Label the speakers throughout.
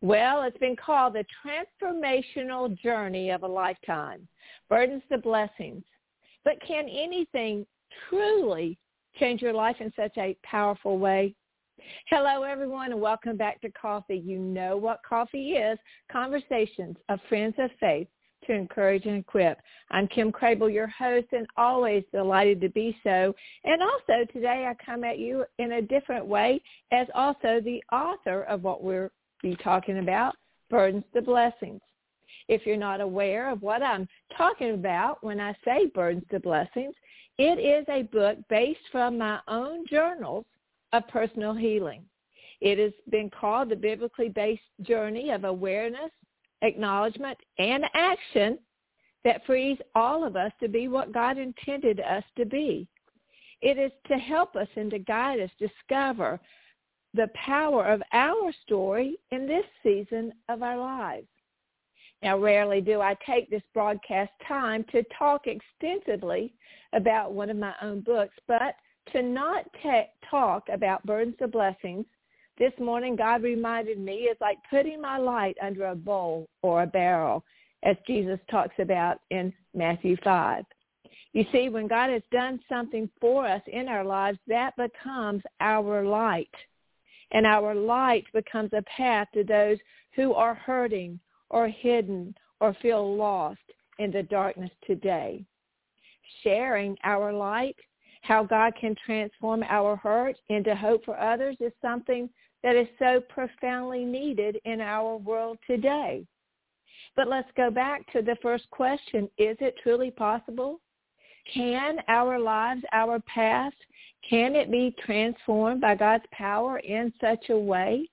Speaker 1: Well, it's been called the transformational journey of a lifetime. Burdens to blessings. But can anything truly change your life in such a powerful way? Hello, everyone, and welcome back to Coffee. You know what coffee is. Conversations of friends of faith to encourage and equip. I'm Kim Crabill, your host, and always delighted to be so. And also today I come at you in a different way as also the author of what we're be talking about burdens to blessings. If you're not aware of what I'm talking about when I say burdens to blessings, it is a book based from my own journals of personal healing. It has been called the biblically based journey of awareness, acknowledgement, and action that frees all of us to be what God intended us to be. It is to help us and to guide us discover the power of our story in this season of our lives. Now, rarely do I take this broadcast time to talk extensively about one of my own books, but to not te- talk about burdens of blessings, this morning God reminded me is like putting my light under a bowl or a barrel, as Jesus talks about in Matthew 5. You see, when God has done something for us in our lives, that becomes our light and our light becomes a path to those who are hurting or hidden or feel lost in the darkness today. Sharing our light, how God can transform our hurt into hope for others is something that is so profoundly needed in our world today. But let's go back to the first question. Is it truly possible? Can our lives, our past, can it be transformed by God's power in such a way?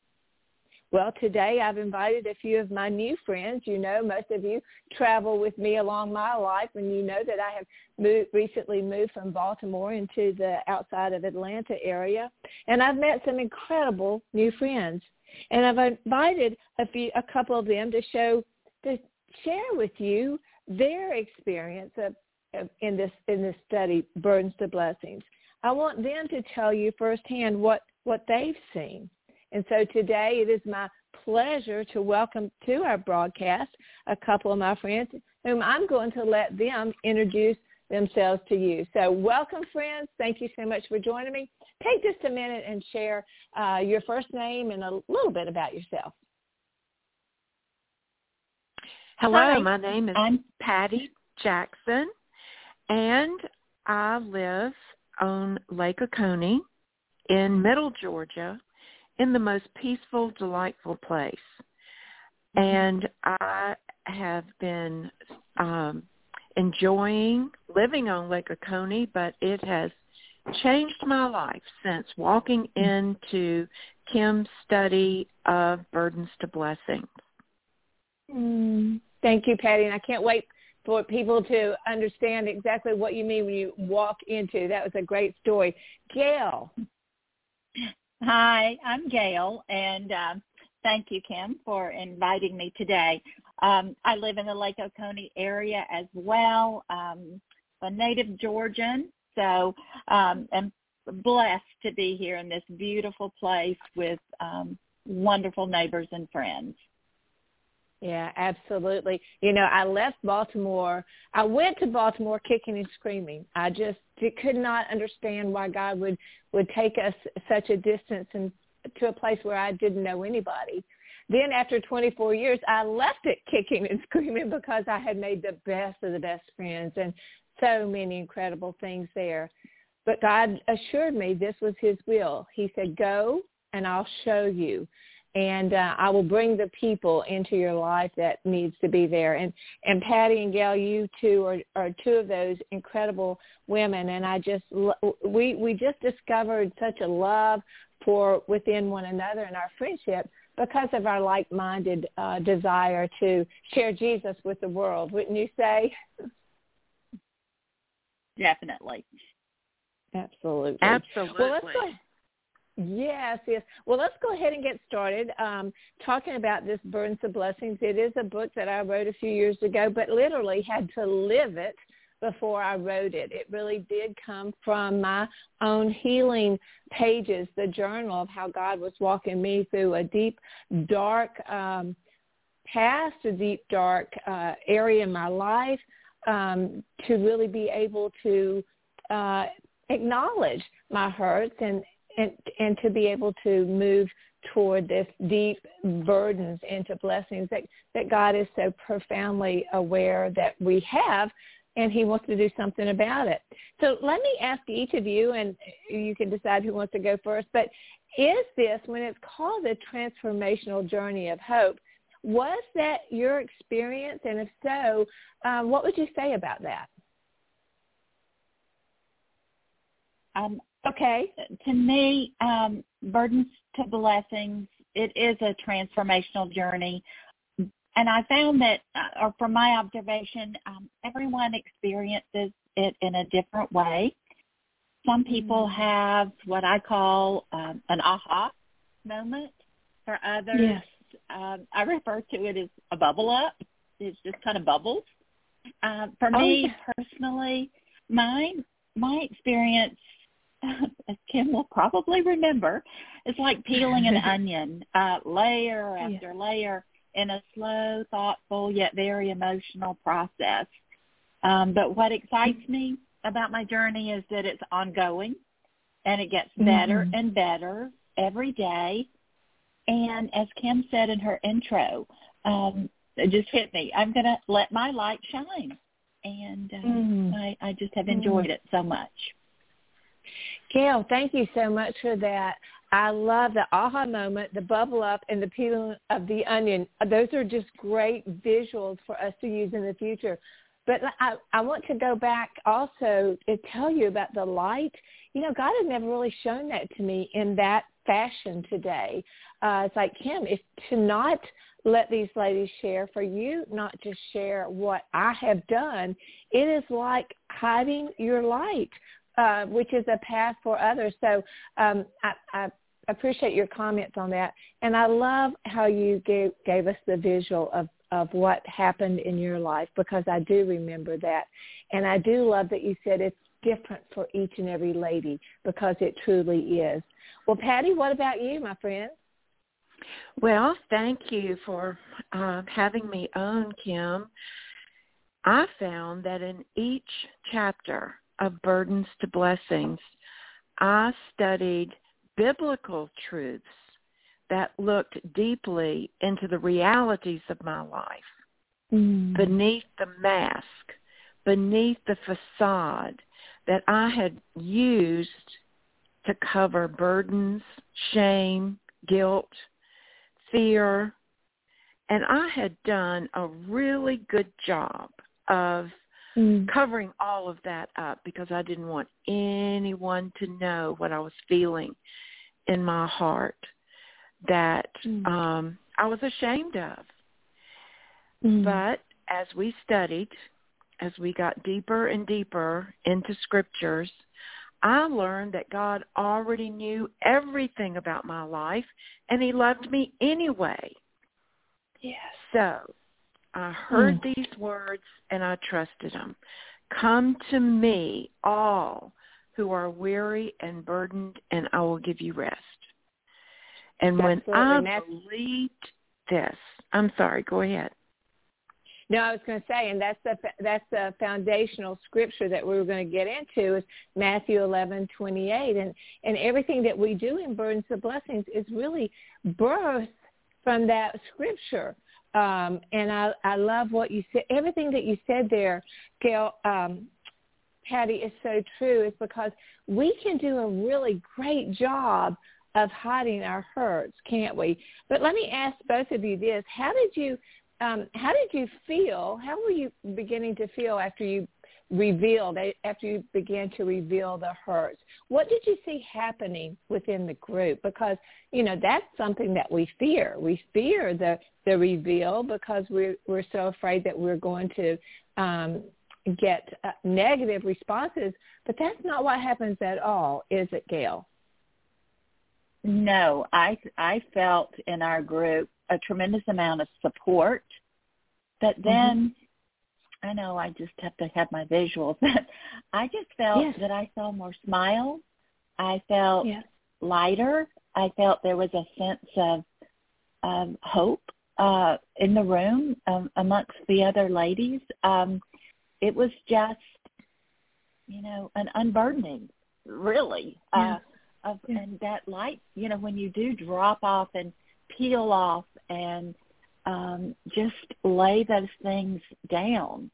Speaker 1: Well, today I've invited a few of my new friends. You know, most of you travel with me along my life, and you know that I have moved, recently moved from Baltimore into the outside of Atlanta area, and I've met some incredible new friends. And I've invited a few, a couple of them to show, to share with you their experience of, of in this in this study, burdens to blessings. I want them to tell you firsthand what, what they've seen. And so today it is my pleasure to welcome to our broadcast a couple of my friends whom I'm going to let them introduce themselves to you. So welcome, friends. Thank you so much for joining me. Take just a minute and share uh, your first name and a little bit about yourself.
Speaker 2: Hello, Hi. my name is I'm Patty Jackson, and I live on Lake Oconee in middle Georgia in the most peaceful, delightful place. Mm-hmm. And I have been um, enjoying living on Lake Oconee, but it has changed my life since walking mm-hmm. into Kim's study of burdens to blessings.
Speaker 1: Mm, thank you, Patty, and I can't wait for people to understand exactly what you mean when you walk into. That was a great story. Gail.
Speaker 3: Hi, I'm Gail, and uh, thank you, Kim, for inviting me today. Um, I live in the Lake Oconee area as well. Um, a native Georgian, so um, I'm blessed to be here in this beautiful place with um, wonderful neighbors and friends.
Speaker 1: Yeah, absolutely. You know, I left Baltimore. I went to Baltimore kicking and screaming. I just could not understand why God would would take us such a distance and to a place where I didn't know anybody. then after 24 years, I left it kicking and screaming because I had made the best of the best friends and so many incredible things there. But God assured me this was his will. He said, go and I'll show you and uh, I will bring the people into your life that needs to be there. And and Patty and Gail, you two are, are two of those incredible women, and I just we we just discovered such a love for within one another in our friendship because of our like-minded uh, desire to share Jesus with the world. Wouldn't you say?
Speaker 3: Definitely.
Speaker 1: Absolutely.
Speaker 2: Absolutely.
Speaker 1: Well, let's go Yes, yes. Well, let's go ahead and get started um, talking about this Burdens of Blessings. It is a book that I wrote a few years ago, but literally had to live it before I wrote it. It really did come from my own healing pages, the journal of how God was walking me through a deep, dark um, past, a deep, dark uh, area in my life um, to really be able to uh, acknowledge my hurts and and and to be able to move toward this deep burdens into blessings that that God is so profoundly aware that we have and he wants to do something about it. So let me ask each of you and you can decide who wants to go first, but is this when it's called a transformational journey of hope, was that your experience and if so, um, what would you say about that?
Speaker 3: Um, Okay. To me, um, burdens to blessings, it is a transformational journey. And I found that, uh, or from my observation, um, everyone experiences it in a different way. Some people mm-hmm. have what I call um, an aha moment. For others,
Speaker 1: yes.
Speaker 3: um, I refer to it as a bubble up. It's just kind of bubbles. Uh, for oh, me yeah. personally, my my experience as Kim will probably remember, it's like peeling an onion, uh, layer after yeah. layer in a slow, thoughtful, yet very emotional process. Um, but what excites me about my journey is that it's ongoing and it gets better mm-hmm. and better every day. And as Kim said in her intro, um, it just hit me. I'm going to let my light shine. And uh, mm-hmm. I, I just have enjoyed mm-hmm. it so much.
Speaker 1: Gail, thank you so much for that. I love the aha moment, the bubble up, and the peeling of the onion. Those are just great visuals for us to use in the future. But I, I want to go back also to tell you about the light. You know, God has never really shown that to me in that fashion today. Uh, it's like, Kim, if to not let these ladies share, for you not to share what I have done, it is like hiding your light uh, which is a path for others. So um, I, I appreciate your comments on that, and I love how you gave gave us the visual of of what happened in your life because I do remember that, and I do love that you said it's different for each and every lady because it truly is. Well, Patty, what about you, my friend?
Speaker 2: Well, thank you for uh, having me on, Kim. I found that in each chapter of burdens to blessings, I studied biblical truths that looked deeply into the realities of my life, mm. beneath the mask, beneath the facade that I had used to cover burdens, shame, guilt, fear, and I had done a really good job of mm. covering all of that up because I didn't want anyone to know what I was feeling in my heart that mm. um, I was ashamed of. Mm. But as we studied, as we got deeper and deeper into scriptures, I learned that God already knew everything about my life and he loved me anyway.
Speaker 1: Yes.
Speaker 2: So I heard mm. these words and I trusted them. Come to me, all who are weary and burdened, and I will give you rest. And when I believed this, I'm sorry, go ahead.
Speaker 1: No, I was going to say, and that's the that's the foundational scripture that we were going to get into is Matthew eleven twenty eight, and and everything that we do in burdens of blessings is really birth from that scripture. Um, and I, I love what you said. Everything that you said there, Gail, um, Patty, is so true. Is because we can do a really great job of hiding our hurts, can't we? But let me ask both of you this: How did you, um, how did you feel? How were you beginning to feel after you revealed after you began to reveal the hurts. What did you see happening within the group? Because you know that's something that we fear. We fear the the reveal because we're we're so afraid that we're going to um get uh, negative responses. But that's not what happens at all is it gail?
Speaker 3: No. I i felt in our group a tremendous amount of support. But then mm-hmm I know I just have to have my visuals. I just felt yes. that I saw more smiles. I felt yes. lighter. I felt there was a sense of um, hope uh, in the room um, amongst the other ladies. Um, it was just, you know, an unburdening, really. Uh, of, yeah. And that light, you know, when you do drop off and peel off and um, just lay those things down,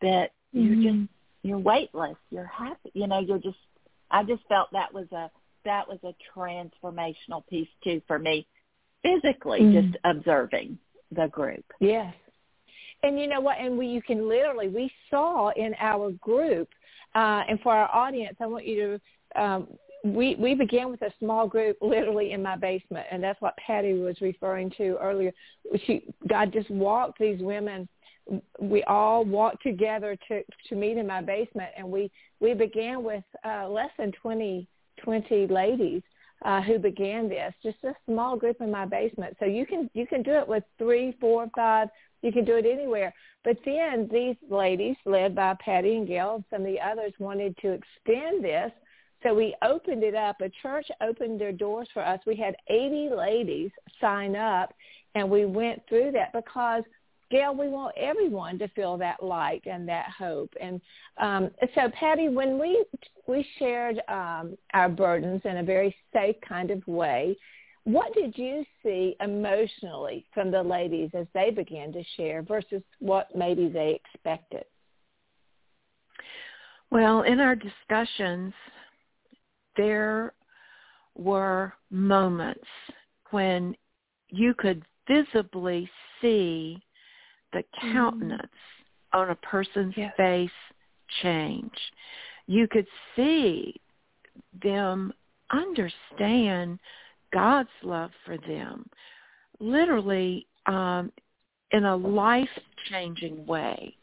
Speaker 3: that you're mm-hmm. just you're weightless you're happy you know you're just i just felt that was a that was a transformational piece too for me physically mm-hmm. just observing the group
Speaker 1: yes and you know what and we you can literally we saw in our group uh and for our audience i want you to um we we began with a small group literally in my basement and that's what patty was referring to earlier. She god just walked these women. We all walked together to to meet in my basement and we we began with uh less than 20 20 ladies uh who began this. Just a small group in my basement. So you can you can do it with three four five. You can do it anywhere. But then these ladies led by patty and gail and some of the others wanted to extend this so we opened it up a church opened their doors for us we had 80 ladies sign up and we went through that because Gail, we want everyone to feel that light and that hope. And um, so, Patty, when we we shared um, our burdens in a very safe kind of way, what did you see emotionally from the ladies as they began to share versus what maybe they expected?
Speaker 2: Well, in our discussions, there were moments when you could visibly see the mm-hmm. countenance mm. on a person's yes. face change. You could see them understand God's love for them, literally um, in a life-changing way.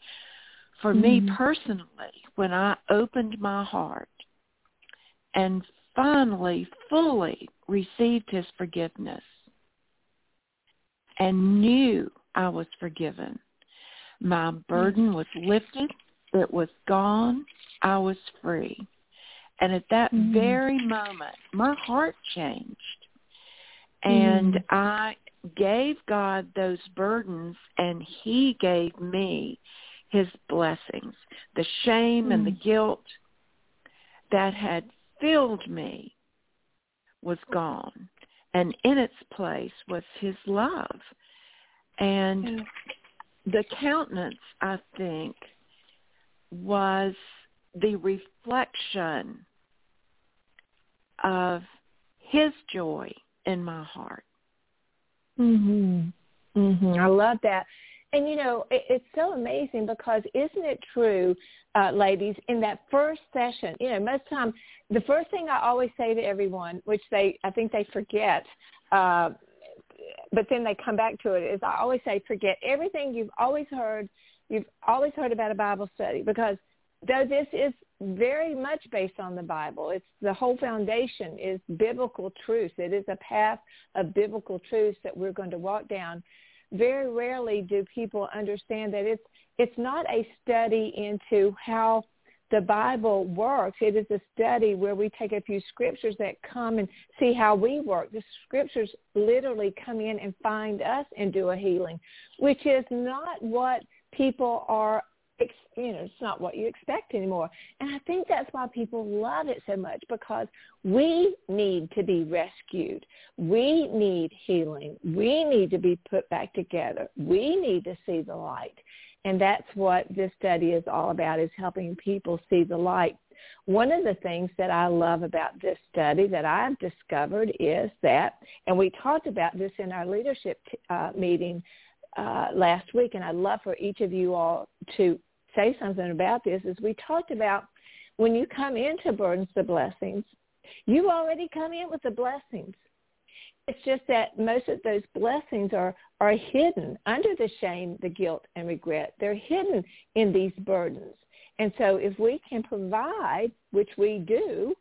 Speaker 2: For mm. me mm-hmm. personally, when I opened my heart and finally fully received his forgiveness and knew I was forgiven. My burden was lifted. It was gone. I was free. And at that mm-hmm. very moment, my heart changed. And mm-hmm. I gave God those burdens and he gave me his blessings. The shame mm-hmm. and the mm. guilt that had filled me was gone. And in its place was his love. And the countenance, I think, was the reflection of his joy in my heart.
Speaker 1: Mhm. Mhm. I love that. And you know, it, it's so amazing because isn't it true, uh, ladies, in that first session, you know, most time the first thing I always say to everyone, which they I think they forget, uh, but then they come back to it is I always say forget everything you've always heard you've always heard about a Bible study because though this is very much based on the Bible, it's the whole foundation is biblical truth. It is a path of biblical truths that we're going to walk down. Very rarely do people understand that it's it's not a study into how the Bible works. It is a study where we take a few scriptures that come and see how we work. The scriptures literally come in and find us and do a healing, which is not what people are you know, it's not what you expect anymore. And I think that's why people love it so much because we need to be rescued. We need healing. We need to be put back together. We need to see the light. And that's what this study is all about is helping people see the light. One of the things that I love about this study that I've discovered is that, and we talked about this in our leadership uh, meeting uh, last week, and I'd love for each of you all to say something about this, is we talked about when you come into burdens to blessings, you already come in with the blessings. It's just that most of those blessings are, are hidden under the shame, the guilt, and regret. They're hidden in these burdens. And so if we can provide, which we do,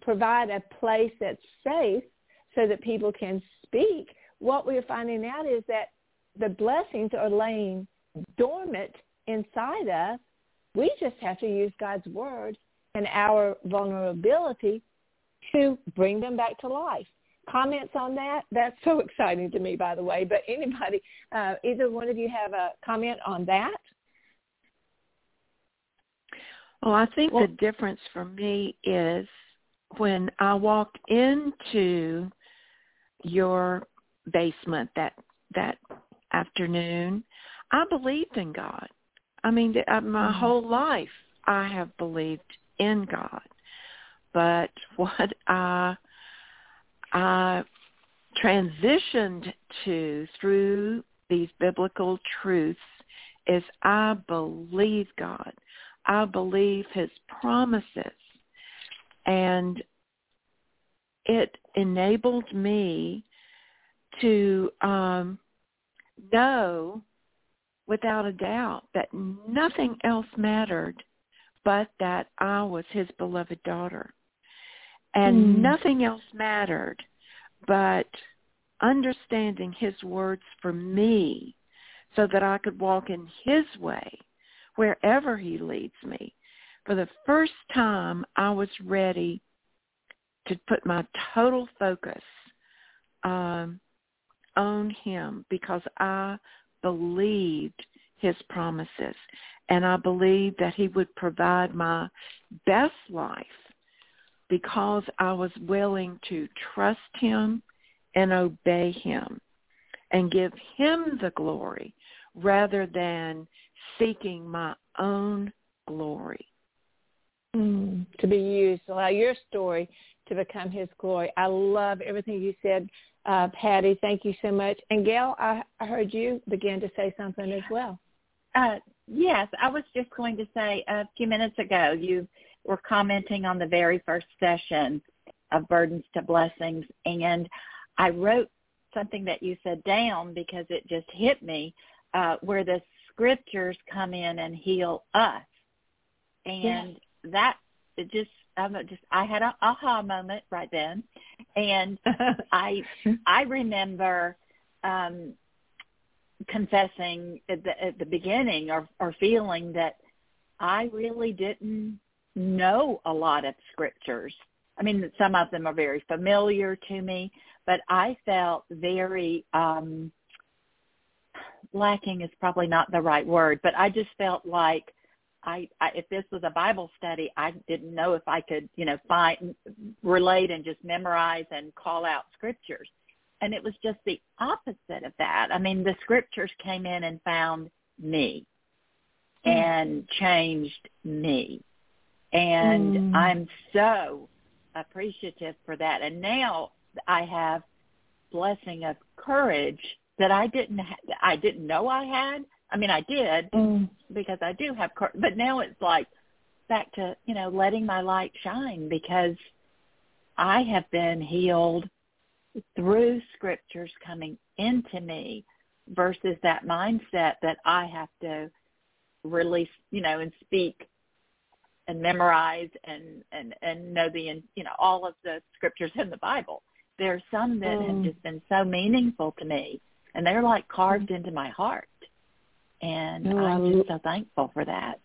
Speaker 1: provide a place that's safe so that people can speak, what we're finding out is that the blessings are laying dormant inside us. We just have to use God's word and our vulnerability to bring them back to life. Comments on that? That's so exciting to me, by the way. But anybody, uh, either one of you have a comment on that?
Speaker 2: Well, I think well, the difference for me is when I walked into your basement that that afternoon, I believed in God. I mean, uh, my mm-hmm. whole life I have believed in God. But what I I transitioned to through these biblical truths is I believe God. I believe his promises. And it enabled me to um, know without a doubt that nothing else mattered but that I was his beloved daughter. And mm. nothing else mattered but understanding his words for me so that I could walk in his way wherever he leads me. For the first time, I was ready to put my total focus um, on him because I believed his promises. And I believed that he would provide my best life because I was willing to trust him and obey him and give him the glory rather than seeking my own glory.
Speaker 1: Mm, to be used, allow your story to become his glory. I love everything you said uh, Patty, thank you so much. And Gail, I, I heard you begin to say something as well.
Speaker 3: Uh, yes, I was just going to say a few minutes ago you were commenting on the very first session of Burdens to Blessings, and I wrote something that you said down because it just hit me, uh, where the scriptures come in and heal us, and yes. that it just I'm just I had an aha moment right then, and I I remember um, confessing at the, at the beginning or or feeling that I really didn't know a lot of scriptures. I mean, some of them are very familiar to me, but I felt very um lacking is probably not the right word, but I just felt like I, I if this was a Bible study, I didn't know if I could, you know, find relate and just memorize and call out scriptures. And it was just the opposite of that. I mean, the scriptures came in and found me mm. and changed me. And mm. I'm so appreciative for that. And now I have blessing of courage that I didn't ha- I didn't know I had I mean, I did mm. Because I do have, but now it's like back to, you know, letting my light shine because I have been healed through scriptures coming into me versus that mindset that I have to release, you know, and speak and memorize and and and know the you know all of the scriptures in the Bible. There are some that mm. have just been so meaningful to me, and they're like carved mm. into my heart and oh, I'm just so thankful for that.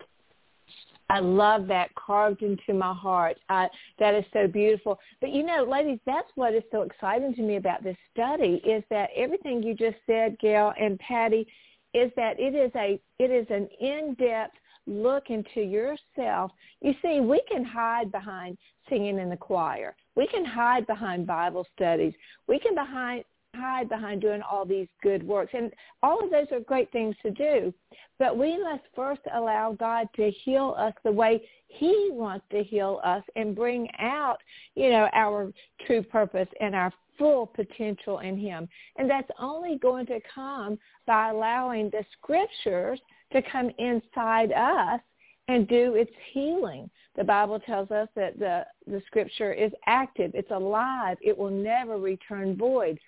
Speaker 1: I love that carved into my heart. Uh, that is so beautiful. But you know, ladies, that's what is so exciting to me about this study is that everything you just said, Gail and Patty, is that it is a it is an in-depth look into yourself, you see, we can hide behind singing in the choir. We can hide behind Bible studies. We can behind, hide behind doing all these good works. And all of those are great things to do. But we must first allow God to heal us the way he wants to heal us and bring out, you know, our true purpose and our full potential in him. And that's only going to come by allowing the scriptures to come inside us and do its healing. The Bible tells us that the, the scripture is active. It's alive. It will never return void.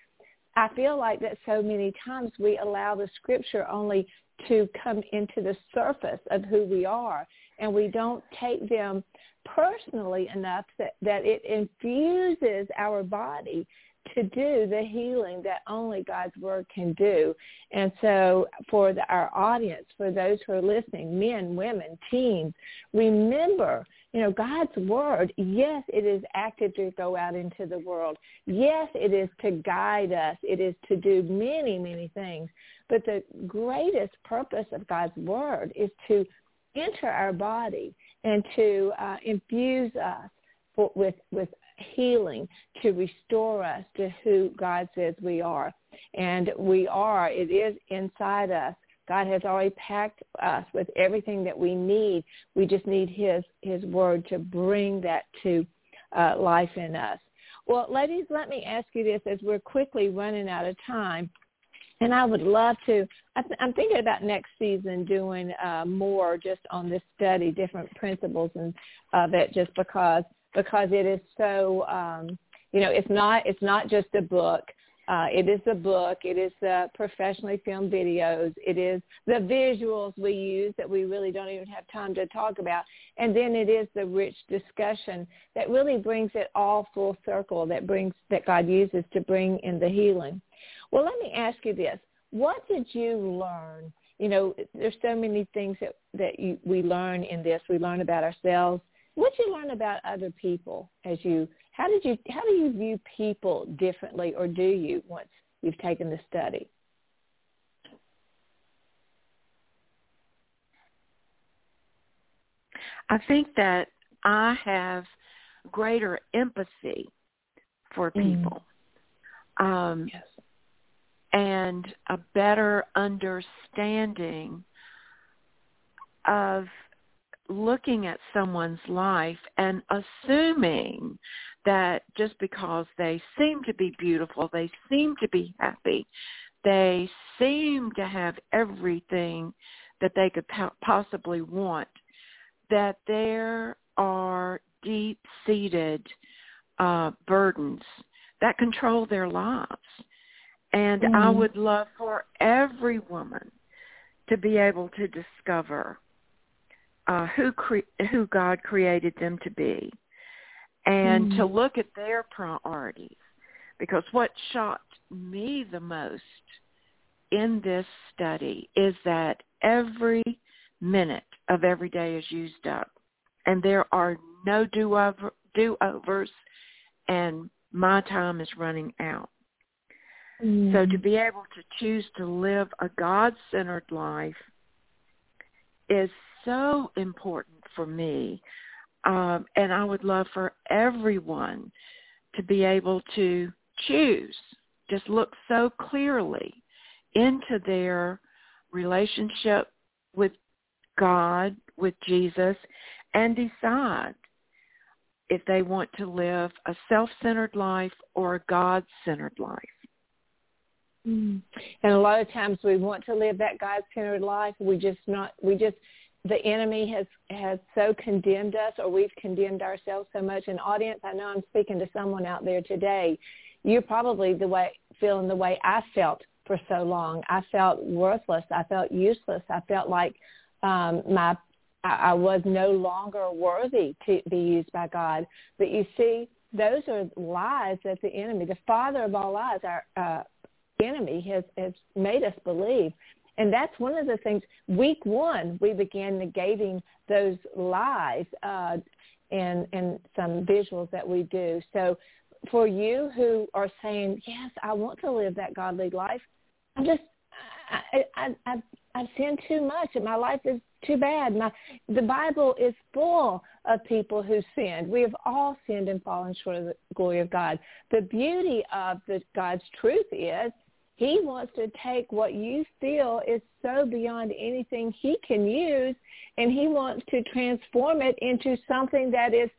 Speaker 1: I feel like that so many times we allow the scripture only to come into the surface of who we are and we don't take them personally enough that, that it infuses our body to do the healing that only God's word can do. And so for the, our audience, for those who are listening, men, women, teens, remember, you know, God's word, yes, it is active to go out into the world. Yes, it is to guide us. It is to do many, many things. But the greatest purpose of God's word is to enter our body and to uh, infuse us with, with healing to restore us to who God says we are. And we are. It is inside us. God has already packed us with everything that we need. We just need his, his word to bring that to uh, life in us. Well, ladies, let me ask you this as we're quickly running out of time. And I would love to. I'm thinking about next season doing uh, more just on this study, different principles and of it, just because because it is so um, you know it's not it's not just a book uh, it is a book. It is the professionally filmed videos. It is the visuals we use that we really don't even have time to talk about. And then it is the rich discussion that really brings it all full circle that brings that God uses to bring in the healing. Well, let me ask you this. What did you learn? You know, there's so many things that, that you, we learn in this. We learn about ourselves what did you learn about other people as you how did you how do you view people differently or do you once you've taken the study
Speaker 2: i think that i have greater empathy for mm. people mm. um yes. and a better understanding of looking at someone's life and assuming that just because they seem to be beautiful, they seem to be happy, they seem to have everything that they could possibly want, that there are deep-seated uh, burdens that control their lives. And mm-hmm. I would love for every woman to be able to discover uh, who cre- who God created them to be, and mm. to look at their priorities. Because what shocked me the most in this study is that every minute of every day is used up, and there are no do-over, do-overs, and my time is running out. Mm. So to be able to choose to live a God-centered life is so important for me. Um, and I would love for everyone to be able to choose, just look so clearly into their relationship with God, with Jesus, and decide if they want to live a self-centered life or a God-centered life.
Speaker 1: Mm. And a lot of times we want to live that God-centered life. We just not we just the enemy has has so condemned us or we've condemned ourselves so much. And audience i know i'm speaking to someone out there today. You're probably the way feeling the way i felt for so long. I felt worthless. I felt useless. I felt like um my I, I was no longer worthy to be used by god. But you see those are lies that the enemy the father of all lies our uh enemy has has made us believe and that's one of the things. Week one, we began negating those lies uh, and and some visuals that we do. So for you who are saying, yes, I want to live that godly life, I'm just I, I, I I've sinned too much and my life is too bad. My, the Bible is full of people who sinned. We have all sinned and fallen short of the glory of God. The beauty of the, God's truth is he wants to take what you feel is so beyond anything he can use and he wants to transform it into something that is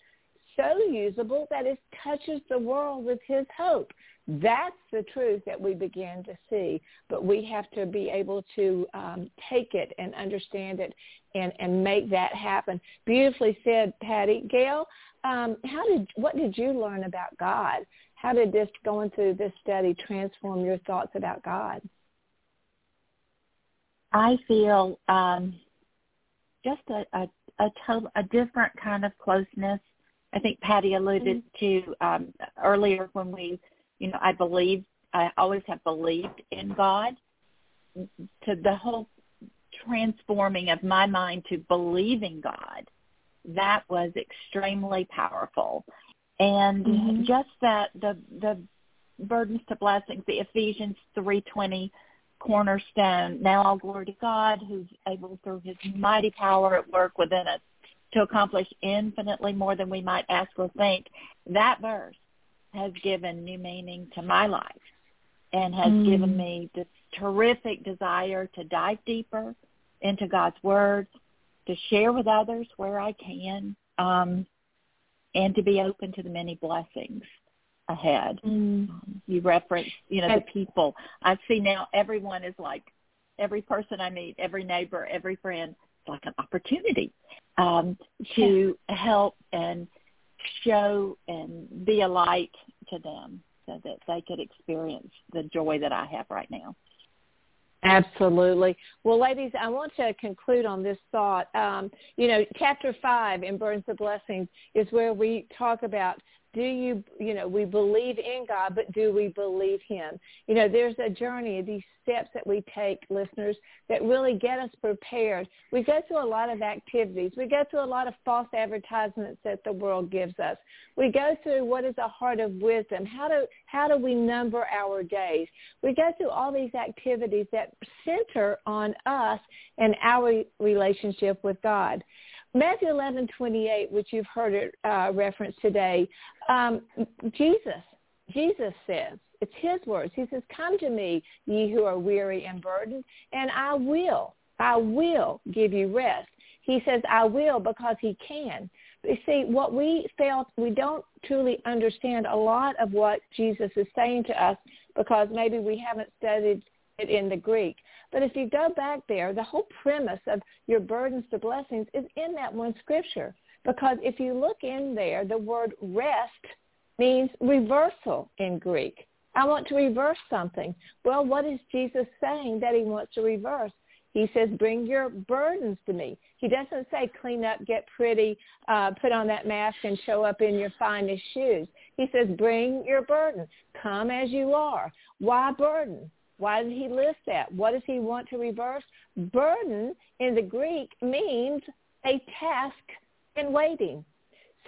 Speaker 1: so usable that it touches the world with his hope. That's the truth that we begin to see, but we have to be able to um, take it and understand it and, and make that happen. Beautifully said, Patty. Gail, um, how did what did you learn about God? How did this going through this study transform your thoughts about God?
Speaker 3: I feel um, just a, a a total a different kind of closeness. I think Patty alluded mm-hmm. to um, earlier when we, you know, I believe I always have believed in God. To the whole transforming of my mind to believing God, that was extremely powerful. And mm-hmm. just that the the burdens to blessings, the Ephesians three twenty cornerstone. Now all glory to God who's able through his mighty power at work within us to accomplish infinitely more than we might ask or think. That verse has given new meaning to my life and has mm. given me this terrific desire to dive deeper into God's Word, to share with others where I can, um, and to be open to the many blessings ahead. Mm. Um, you reference, you know, the people. I see now everyone is like, every person I meet, every neighbor, every friend, it's like an opportunity um, to help and show and be a light to them so that they could experience the joy that I have right now.
Speaker 1: Absolutely. Well, ladies, I want to conclude on this thought. Um, you know, chapter five in Burdens of Blessings is where we talk about do you, you know, we believe in God, but do we believe him? You know, there's a journey, these steps that we take, listeners, that really get us prepared. We go through a lot of activities. We go through a lot of false advertisements that the world gives us. We go through what is a heart of wisdom. How do, how do we number our days? We go through all these activities that center on us and our relationship with God. Matthew 11, 28, which you've heard it uh, referenced today, um, Jesus, Jesus says, it's his words. He says, come to me, ye who are weary and burdened, and I will, I will give you rest. He says, I will because he can. You see, what we fail, we don't truly understand a lot of what Jesus is saying to us because maybe we haven't studied it in the Greek. But if you go back there, the whole premise of your burdens to blessings is in that one scripture. Because if you look in there, the word rest means reversal in Greek. I want to reverse something. Well, what is Jesus saying that he wants to reverse? He says, bring your burdens to me. He doesn't say clean up, get pretty, uh, put on that mask and show up in your finest shoes. He says, bring your burden. Come as you are. Why burden? Why did he list that? What does he want to reverse? Burden in the Greek means a task in waiting.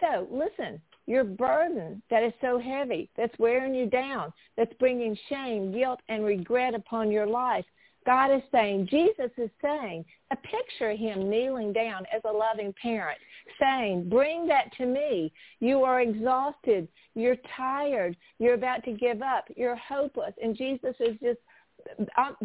Speaker 1: So listen, your burden that is so heavy, that's wearing you down, that's bringing shame, guilt, and regret upon your life. God is saying, Jesus is saying, a picture him kneeling down as a loving parent, saying, bring that to me. You are exhausted. You're tired. You're about to give up. You're hopeless. And Jesus is just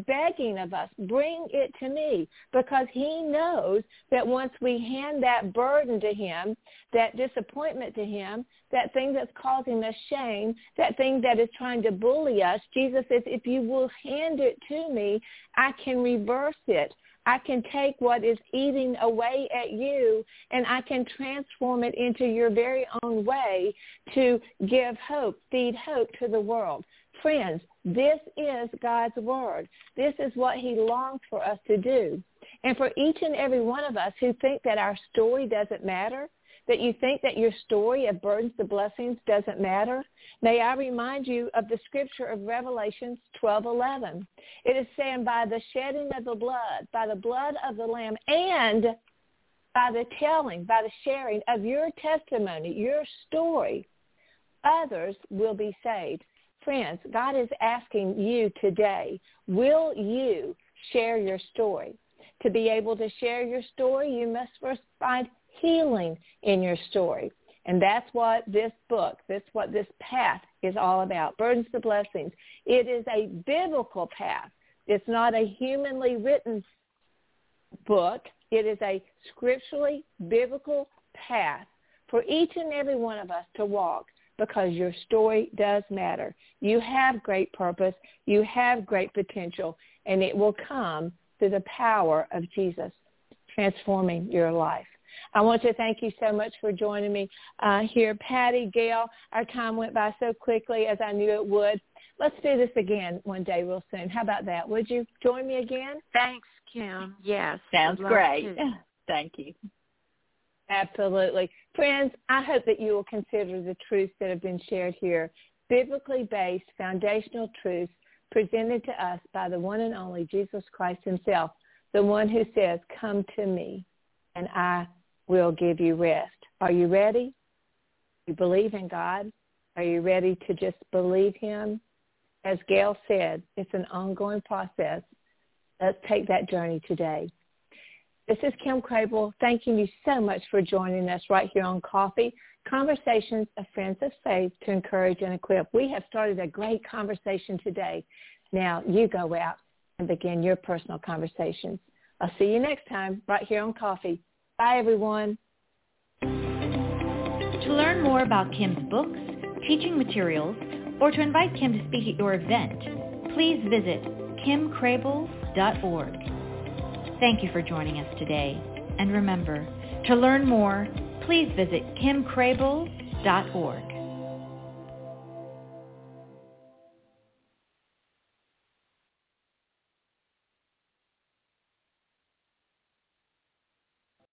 Speaker 1: begging of us, bring it to me, because he knows that once we hand that burden to him, that disappointment to him, that thing that's causing us shame, that thing that is trying to bully us, Jesus says, if you will hand it to me, I can reverse it. I can take what is eating away at you and I can transform it into your very own way to give hope, feed hope to the world. Friends, this is God's word. This is what he longs for us to do. And for each and every one of us who think that our story doesn't matter, that you think that your story of burdens to blessings doesn't matter, may I remind you of the scripture of Revelations 12:11. It is saying, by the shedding of the blood, by the blood of the Lamb, and by the telling, by the sharing of your testimony, your story, others will be saved. Friends, God is asking you today, will you share your story? To be able to share your story, you must first find healing in your story. And that's what this book, that's what this path is all about. Burdens to Blessings. It is a biblical path. It's not a humanly written book. It is a scripturally biblical path for each and every one of us to walk because your story does matter. You have great purpose. You have great potential, and it will come through the power of Jesus transforming your life. I want to thank you so much for joining me uh, here. Patty, Gail, our time went by so quickly as I knew it would. Let's do this again one day real soon. How about that? Would you join me again?
Speaker 2: Thanks, Kim. Yes.
Speaker 3: Sounds great. Thank you.
Speaker 1: Absolutely. Friends, I hope that you will consider the truths that have been shared here, biblically based foundational truths presented to us by the one and only Jesus Christ himself, the one who says, come to me and I will give you rest. Are you ready? You believe in God? Are you ready to just believe him? As Gail said, it's an ongoing process. Let's take that journey today. This is Kim Crabill thanking you so much for joining us right here on Coffee, Conversations of Friends of Faith to encourage and equip. We have started a great conversation today. Now you go out and begin your personal conversations. I'll see you next time right here on Coffee. Bye, everyone.
Speaker 4: To learn more about Kim's books, teaching materials, or to invite Kim to speak at your event, please visit kimcrabill.org. Thank you for joining us today. And remember, to learn more, please visit kimcrabill.org.